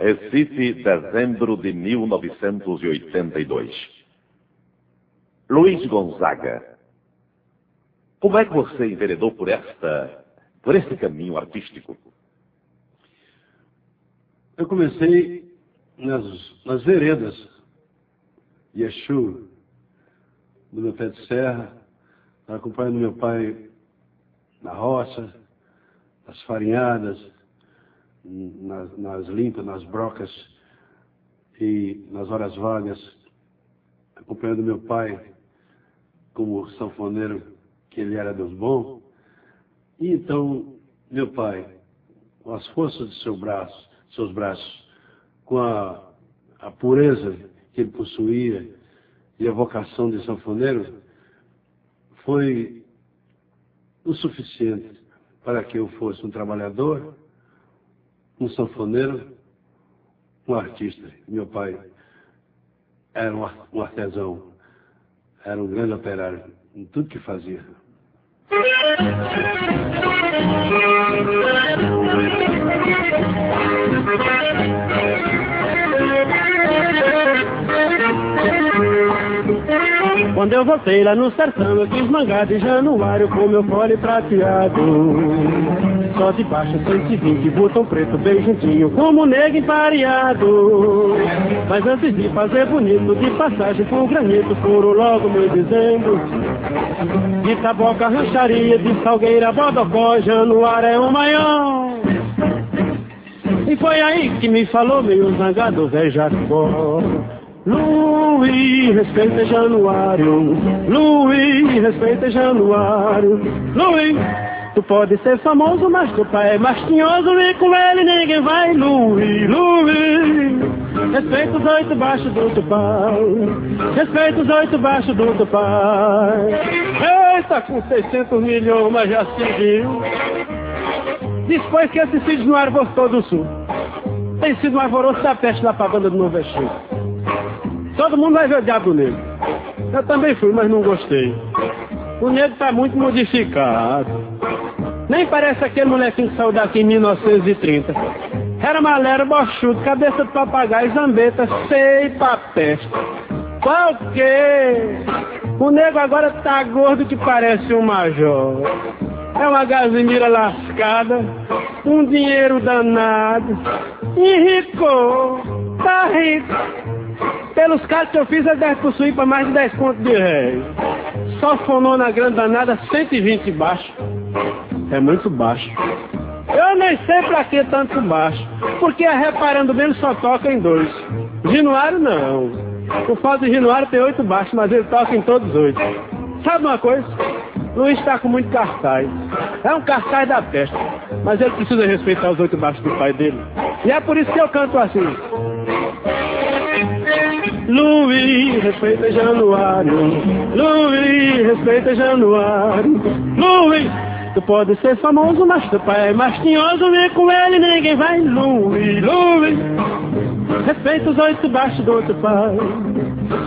Recife, dezembro de 1982. Luiz Gonzaga, como é que você enveredou por esta, por esse caminho artístico? Eu comecei nas, nas veredas de Exu, do meu pé de serra, acompanhando meu pai na roça, nas farinhadas, nas, nas limpas, nas brocas e nas horas vagas, acompanhando meu pai como sanfoneiro que ele era Deus bom. E então, meu pai, com as forças de seu braço, seus braços, com a, a pureza que ele possuía e a vocação de sanfoneiro, foi o suficiente para que eu fosse um trabalhador, um sanfoneiro, um artista. Meu pai era um artesão, era um grande operário em tudo que fazia. Quando eu voltei lá no sertão, eu quis mangar de januário com meu fole prateado. Só de baixo 120, botão preto bem juntinho, como negro empareado. Mas antes de fazer bonito, de passagem por granito, furo logo meu dezembro. De taboca, rancharia, de salgueira, bodocó, januário é o maior. E foi aí que me falou meio zangado, velho Jacó. Luiz, respeita Januário. Luiz, respeita Januário. Luiz, tu pode ser famoso, mas teu pai é mais tinhoso e com ele ninguém vai. Luiz, Luiz, respeita os oito baixos do teu pai. Respeita os oito baixos do teu pai. Eita, com 600 milhões, mas já se viu. Depois que esse filho no arvostou do sul. Tem sido um alvoroço da peste lá pra banda do Nordestino. Todo mundo vai ver o diabo negro. Eu também fui, mas não gostei. O negro está muito modificado. Nem parece aquele molequinho que saiu daqui em 1930. Era malero, bochudo, cabeça de papagaio, zambeta, sei pra peste. Qual que? O negro agora tá gordo que parece um major. É uma gasimira lascada, um dinheiro danado. Enricou, tá rico. Pelos casos que eu fiz, ele deve possuir para mais de 10 pontos de réis. Só fonou na grande danada 120 baixo. É muito baixo. Eu nem sei pra que tanto baixo. Porque reparando bem, só toca em dois. Ginuário não. O falso de Ginuário tem oito baixos, mas ele toca em todos oito. Sabe uma coisa? Luiz está com muito cartaz. É um cartaz da festa. Mas ele precisa respeitar os oito baixos do pai dele. E é por isso que eu canto assim. Luiz, respeita Januário. Luiz, respeita Januário. Luiz, tu pode ser famoso, mas teu pai é mais tinhoso e com ele ninguém vai. Luiz, Luiz, respeita os oito baixos do outro pai.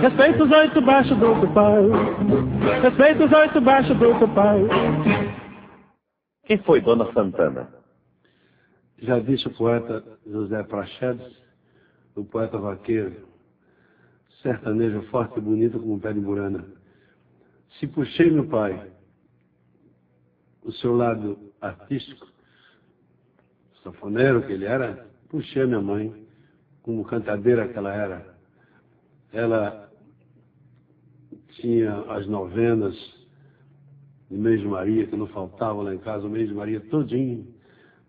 Respeita os oito baixos do outro pai. Respeita os oito baixos do outro pai. Quem foi Dona Santana? Já disse o poeta José Prachedes, o poeta vaqueiro, sertanejo forte e bonito como um pé de burana. Se puxei meu pai, o seu lado artístico, sanfoneiro que ele era, puxei a minha mãe, como cantadeira que ela era. Ela tinha as novenas de mês de Maria, que não faltava lá em casa, o mês de Maria todinho.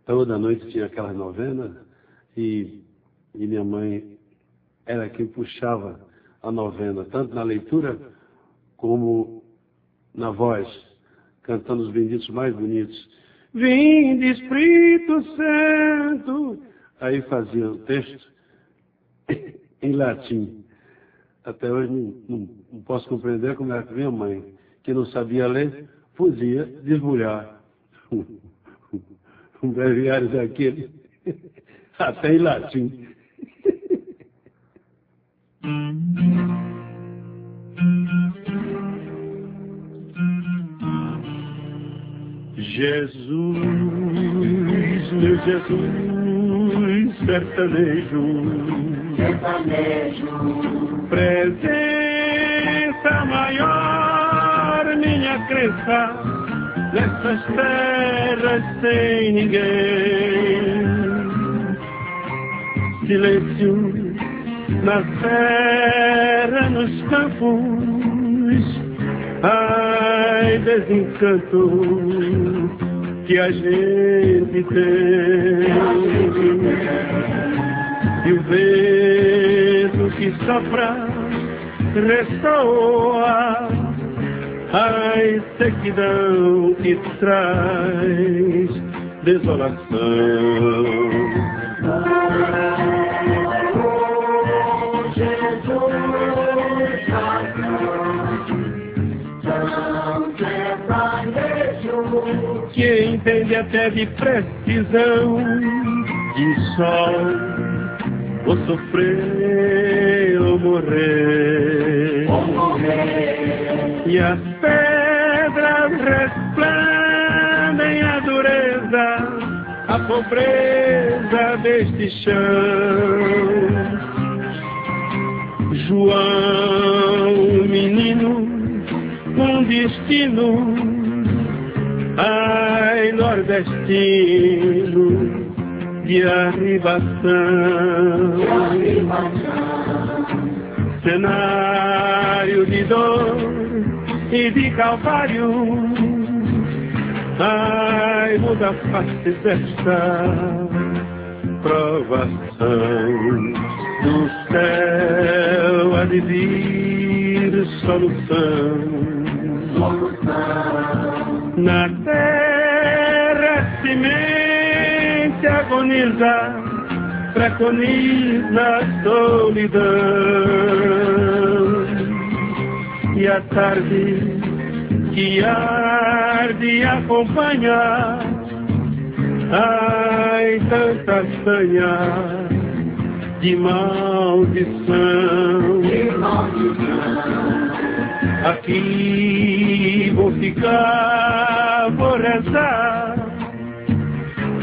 Toda noite tinha aquelas novenas e, e minha mãe era quem puxava a novena, tanto na leitura como na voz, cantando os benditos mais bonitos. Vinde Espírito Santo. Aí fazia o texto em latim. Até hoje não, não, não posso compreender como era que minha mãe, que não sabia ler, podia desbulhar um breviário daquele, até em latim. Jesus, meu Jesus, sertanejo. sertanejo. Presença maior, minha crença, nessas terras sem ninguém. Silêncio na terra, nos campos, ai, desencanto que a gente tem. E o vento que sopra ressoa a sequidão que traz desolação. Entende até de precisão de sol, ou sofrer ou morrer. Ou morrer. E as pedras resplandem a dureza, a pobreza deste chão. João, menino, com destino ai nordestino de arribação. Cenário de dor e de calvário, ai muda face desta provação. Do céu há de vir solução. Na terra preconiza a solidão. E a tarde que arde acompanha, ai tanta sanha de maldição. De maldição. Aqui vou ficar, vou rezar.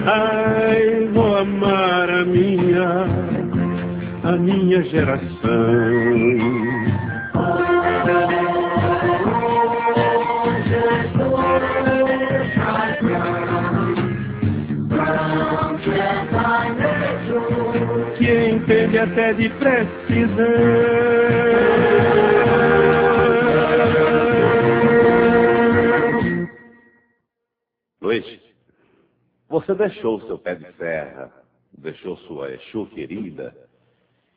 Ai, vou amar a minha, a minha geração. Que entende até de precisão. Luiz, você deixou seu pé de serra, deixou sua Exu querida,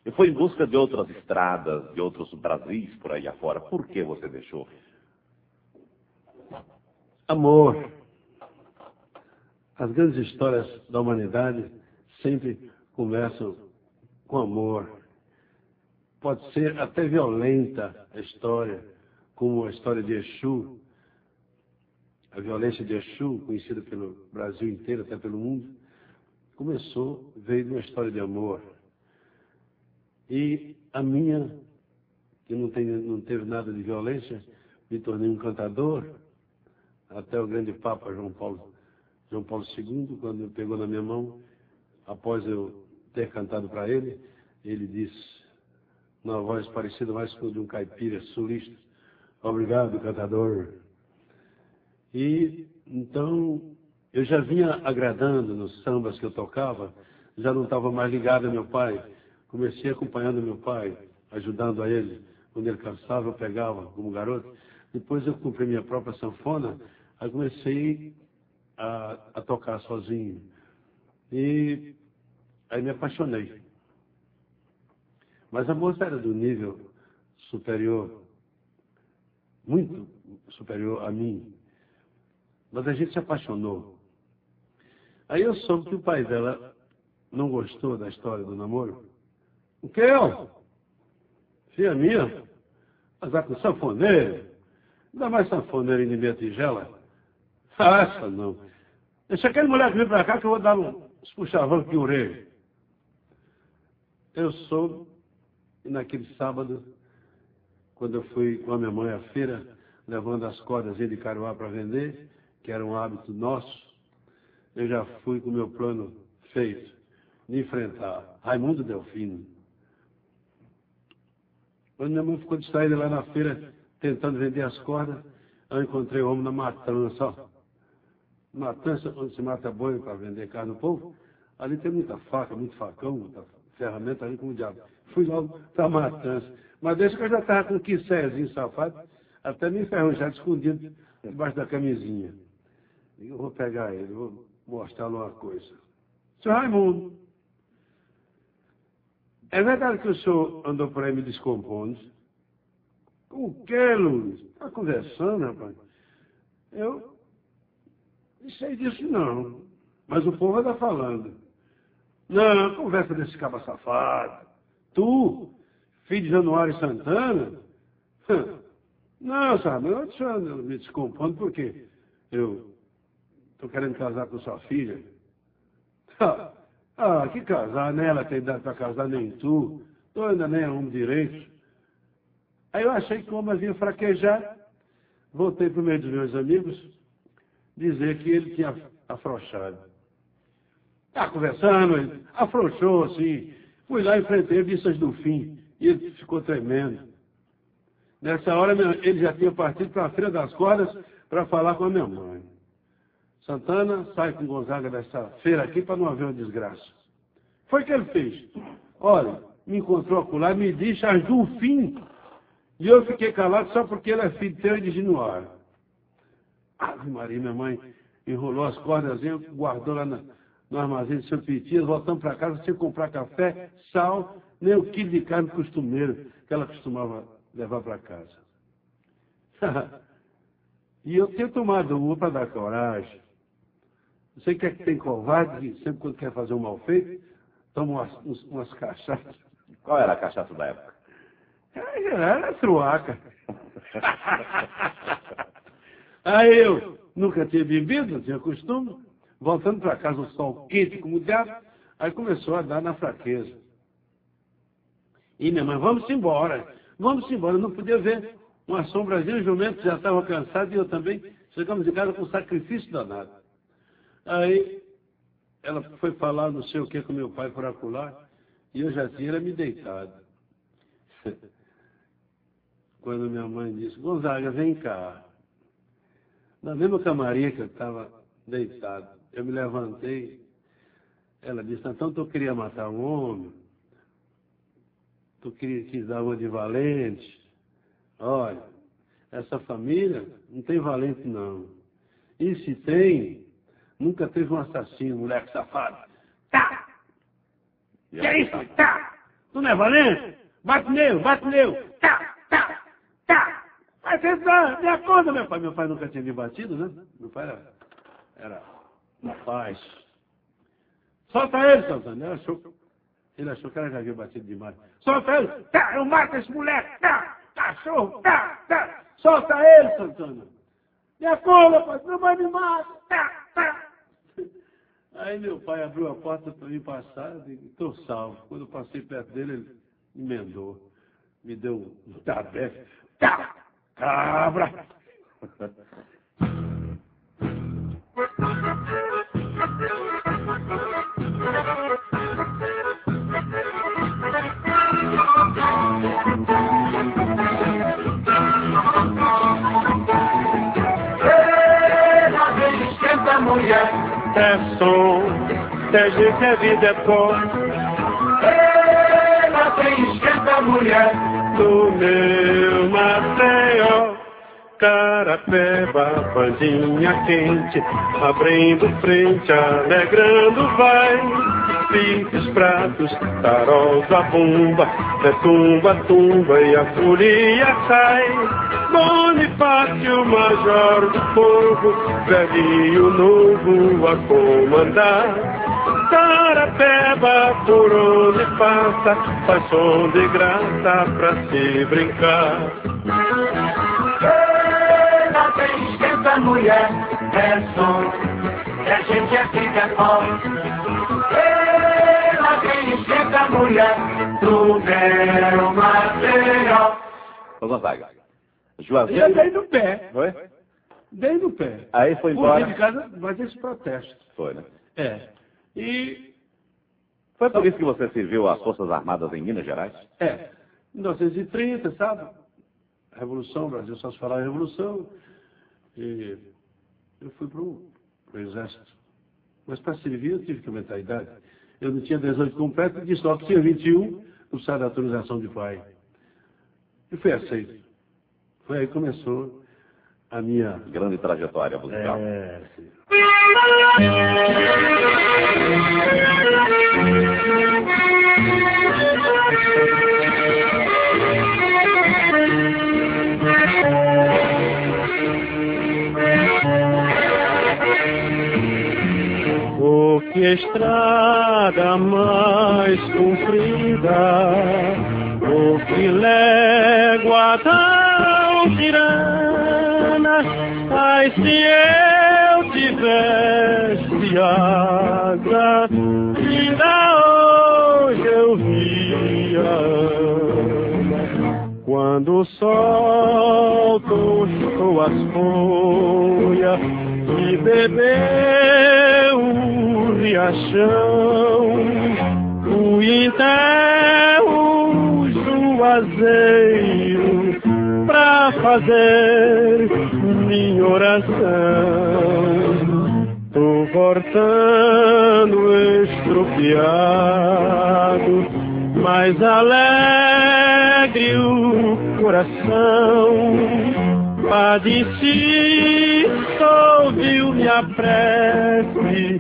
e foi em busca de outras estradas, de outros Brasis por aí afora. Por que você deixou? Amor. As grandes histórias da humanidade sempre começam com amor. Pode ser até violenta a história, como a história de Exu, a violência de Exu, conhecida pelo Brasil inteiro, até pelo mundo, começou, veio de uma história de amor. E a minha, que não, tem, não teve nada de violência, me tornei um cantador, até o grande Papa João Paulo, João Paulo II, quando pegou na minha mão, após eu ter cantado para ele, ele disse, numa voz parecida mais com a de um caipira sulista, obrigado, cantador. E então eu já vinha agradando nos sambas que eu tocava, já não estava mais ligado a meu pai. Comecei acompanhando meu pai, ajudando a ele. Quando ele cansava, eu pegava como garoto. Depois eu comprei minha própria sanfona, aí comecei a, a tocar sozinho. E aí me apaixonei. Mas a moça era do nível superior, muito superior a mim. Mas a gente se apaixonou. Aí eu soube que o pai dela não gostou da história do namoro. O que eu? Filha minha? Casar com sanfoneiro? Ainda mais sanfoneiro em meia tigela? Ah, essa não. Deixa aquele moleque vir pra cá que eu vou dar um puxavão aqui orelha. Eu soube, e naquele sábado, quando eu fui com a minha mãe à feira, levando as cordas de caruá para vender, que era um hábito nosso, eu já fui com o meu plano feito. de enfrentar Raimundo Delfino. Quando minha mãe ficou distraída lá na feira, tentando vender as cordas, eu encontrei o homem na matança. Ó. Matança, onde se mata boi para vender carne no povo, ali tem muita faca, muito facão, muita ferramenta ali como o diabo. Fui logo para a matança. Mas desde que eu já estava com um quissézinho safado, até me enferrujado, escondido debaixo da camisinha. Eu vou pegar ele, vou mostrar-lhe uma coisa. Senhor Raimundo, é verdade que o senhor andou por aí me descompondo? Com o que, Luiz? Está conversando, rapaz? Eu não sei disso não. Mas o povo está falando. Não, conversa desse caba safado. Tu, filho de Januário Santana? Não, sabe, eu me descompondo porque eu estou querendo casar com sua filha. Ah, que casar, né? Ela tem idade para casar, nem tu. Tu ainda nem é homem direito. Aí eu achei que o homem vinha fraquejar. Voltei para o meio dos meus amigos dizer que ele tinha afrouxado. Está conversando, ele afrouxou assim. Fui lá, enfrentei, vistas do fim. E ele ficou tremendo. Nessa hora, ele já tinha partido para a Feira das Cordas para falar com a minha mãe. Santana, sai com Gonzaga dessa feira aqui para não haver uma desgraça. Foi o que ele fez. Olha, me encontrou acolá, me disse, ajudou o fim. E eu fiquei calado só porque ele é filho teu e de Ginuário. Ave Maria, minha mãe enrolou as cordas, guardou lá na, no armazém de seu Pitias, voltando para casa sem comprar café, sal, nem o quilo de carne costumeiro que ela costumava levar para casa. e eu tenho tomado uma para dar coragem. Você quer que tem covarde que sempre quando quer fazer um mal feito, toma umas, umas cachaças. Qual era a cachaça da época? Era truaca. Aí eu nunca tinha bebido, não tinha costume. Voltando para casa, o sol quente como diabo. Aí começou a dar na fraqueza. E minha mãe, vamos embora. Vamos embora. Eu não podia ver uma sombrazinha, o jumento já estava cansado e eu também. Chegamos em casa com um sacrifício danado. Aí ela foi falar não sei o que com meu pai por acular e eu já tinha me deitado. Quando minha mãe disse, Gonzaga, vem cá. Na mesma camarinha que eu estava deitado, eu me levantei. Ela disse, então tu queria matar um homem? Tu queria quis dar uma de valente? Olha, essa família não tem valente não. E se tem, nunca teve um assassino, moleque safado. Tá! Que é isso? Tá! Tu não é valente? Bate nele, bate nele. Tá, tá, tá. Mas você dá, me acorda, meu pai. Meu pai nunca tinha me batido, né? Meu pai era, era na paz. Solta ele, Santana. Ele achou, ele achou que ela já havia batido demais. Solta ele. Tá, eu mato esse moleque. Tá, cachorro. Tá, tá. Solta ele, Santana. Me acorda, pai. Não vai me matar. Tá, tá. Aí meu pai abriu a porta para mim passar estou salvo. Quando eu passei perto dele, ele emendou. Me deu um tabé. Tá, cabra! Mulher. Som, é gente, é vida, é pó. Ela vem esquenta mulher. Do meu Maceió, Carapeba, bandinha quente, abrindo frente, alegrando vai. Picos, pratos, tarols, a bomba, é tumba, tumba e a folia sai. Bonifácio, major do povo, velho novo a comandar. Carapeba, por onde passa, faz som de graça pra se brincar. Ela vem esquenta mulher. É som. E a gente é fica forte. Esquenta mulher. Do meu Maceió. Ô, Gonzaga. E eu Juazeiro. dei no pé. Foi? Dei no pé. Aí foi embora. de casa, mas esse protesto. Foi, né? É. E Foi por isso que você serviu às Forças Armadas em Minas Gerais? É. Em 1930, sabe? Revolução, o Brasil só se falava em revolução. E eu fui para o exército. Mas para servir eu tive que aumentar a idade. Eu não tinha 18 completo e disse só que tinha 21, não sai da autorização de pai. E fui aceito. Foi aí que começou a minha. Grande trajetória musical. É, sim. Estrada mais comprida, que légua tão tirana, ai, se eu tivesse asa, ainda hoje eu via. Quando o sol tocou as folhas e bebeu o riachão, o enterro juazeiro pra fazer minha oração. Tô voltando estropiado, mas alegre o coração. Padre Cisto ouviu minha prece,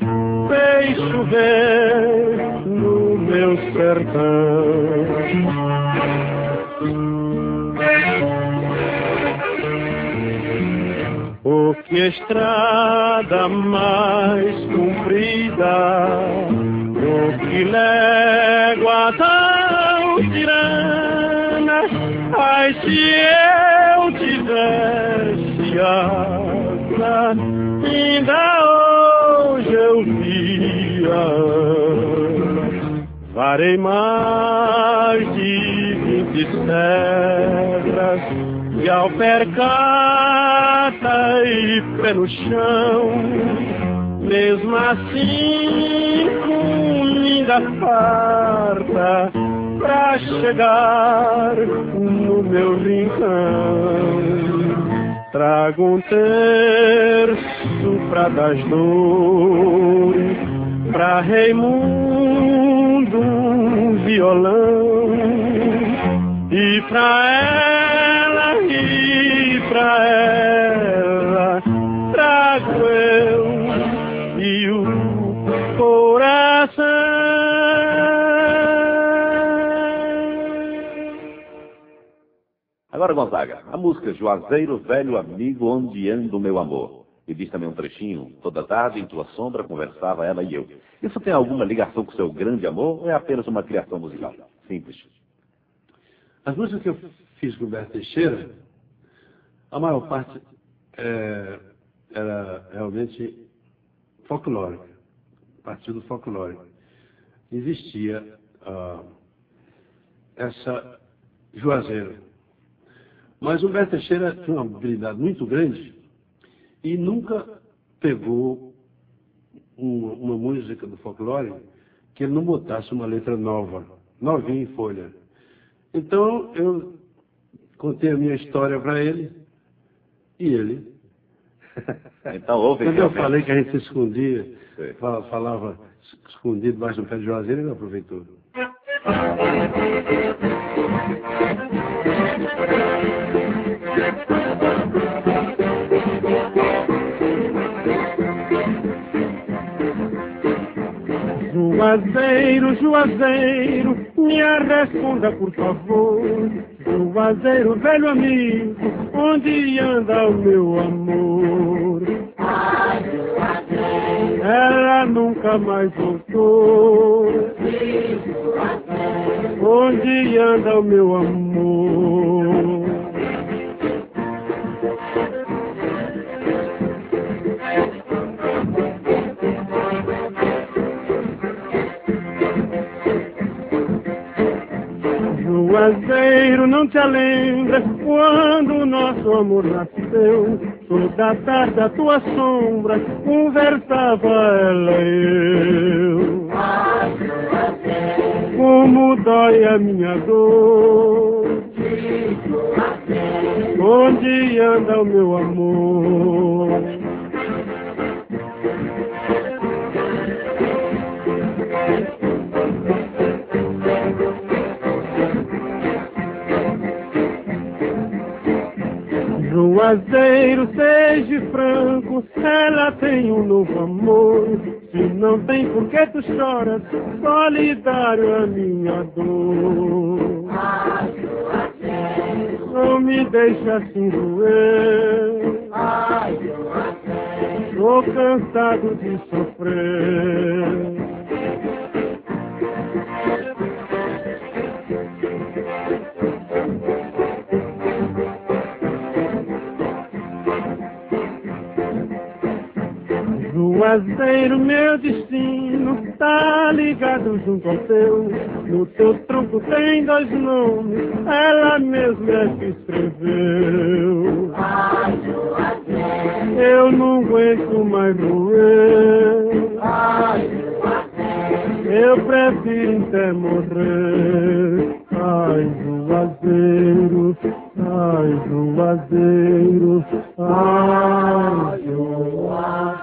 fez chover no meu sertão. Oh, que estrada mais comprida, oh, que légua tão tirana, ai, se eu tivesse asa, ainda hoje eu via. Varei mais de vinte serras, e ao percata e pé no chão, mesmo assim com linda farta, pra chegar no meu rincão. Trago um terço pra das dores, pra Raimundo um violão, e pra ela, e pra ela, trago eu e o coração. Agora, Gonzaga, a música Juazeiro, velho amigo, onde anda o meu amor. E diz também um trechinho, toda tarde em tua sombra conversava ela e eu. Isso tem alguma ligação com seu grande amor ou é apenas uma criação musical? Simples. As músicas que eu fiz com o Berto Teixeira, a maior parte é, era realmente folclórica, partido folclórico. Existia ah, essa Juazeiro. Mas o Berto Teixeira tinha uma habilidade muito grande e nunca pegou uma, uma música do folclore que ele não botasse uma letra nova, novinha em folha. Então eu contei a minha história para ele e ele. Então houve Quando eu falei que a gente se escondia, falava escondido debaixo do pé de Juazeiro, ele aproveitou. Juazeiro, Juazeiro, me responda por favor. Juazeiro, velho amigo, onde anda o meu amor? Ela nunca mais voltou. Onde anda o meu amor? Juazeiro, não te lembra quando o nosso amor nasceu? Toda tarde a tua sombra conversava ela e eu. como dói a minha dor. Onde anda o meu amor? Juazeiro, seja franco, ela tem um novo amor. Se não tem por que tu choras, solidário a minha dor. Não me deixa assim doer. Tô cansado de sofrer. Juazeiro, meu destino, tá ligado junto ao teu. No teu tronco tem dois nomes, ela mesma é que escreveu. Ai, Juazeiro, eu não aguento mais doer. Ai, Juazeiro, eu prefiro até morrer. Ai, Juazeiro, ai, Juazeiro, ai, Juazeiro.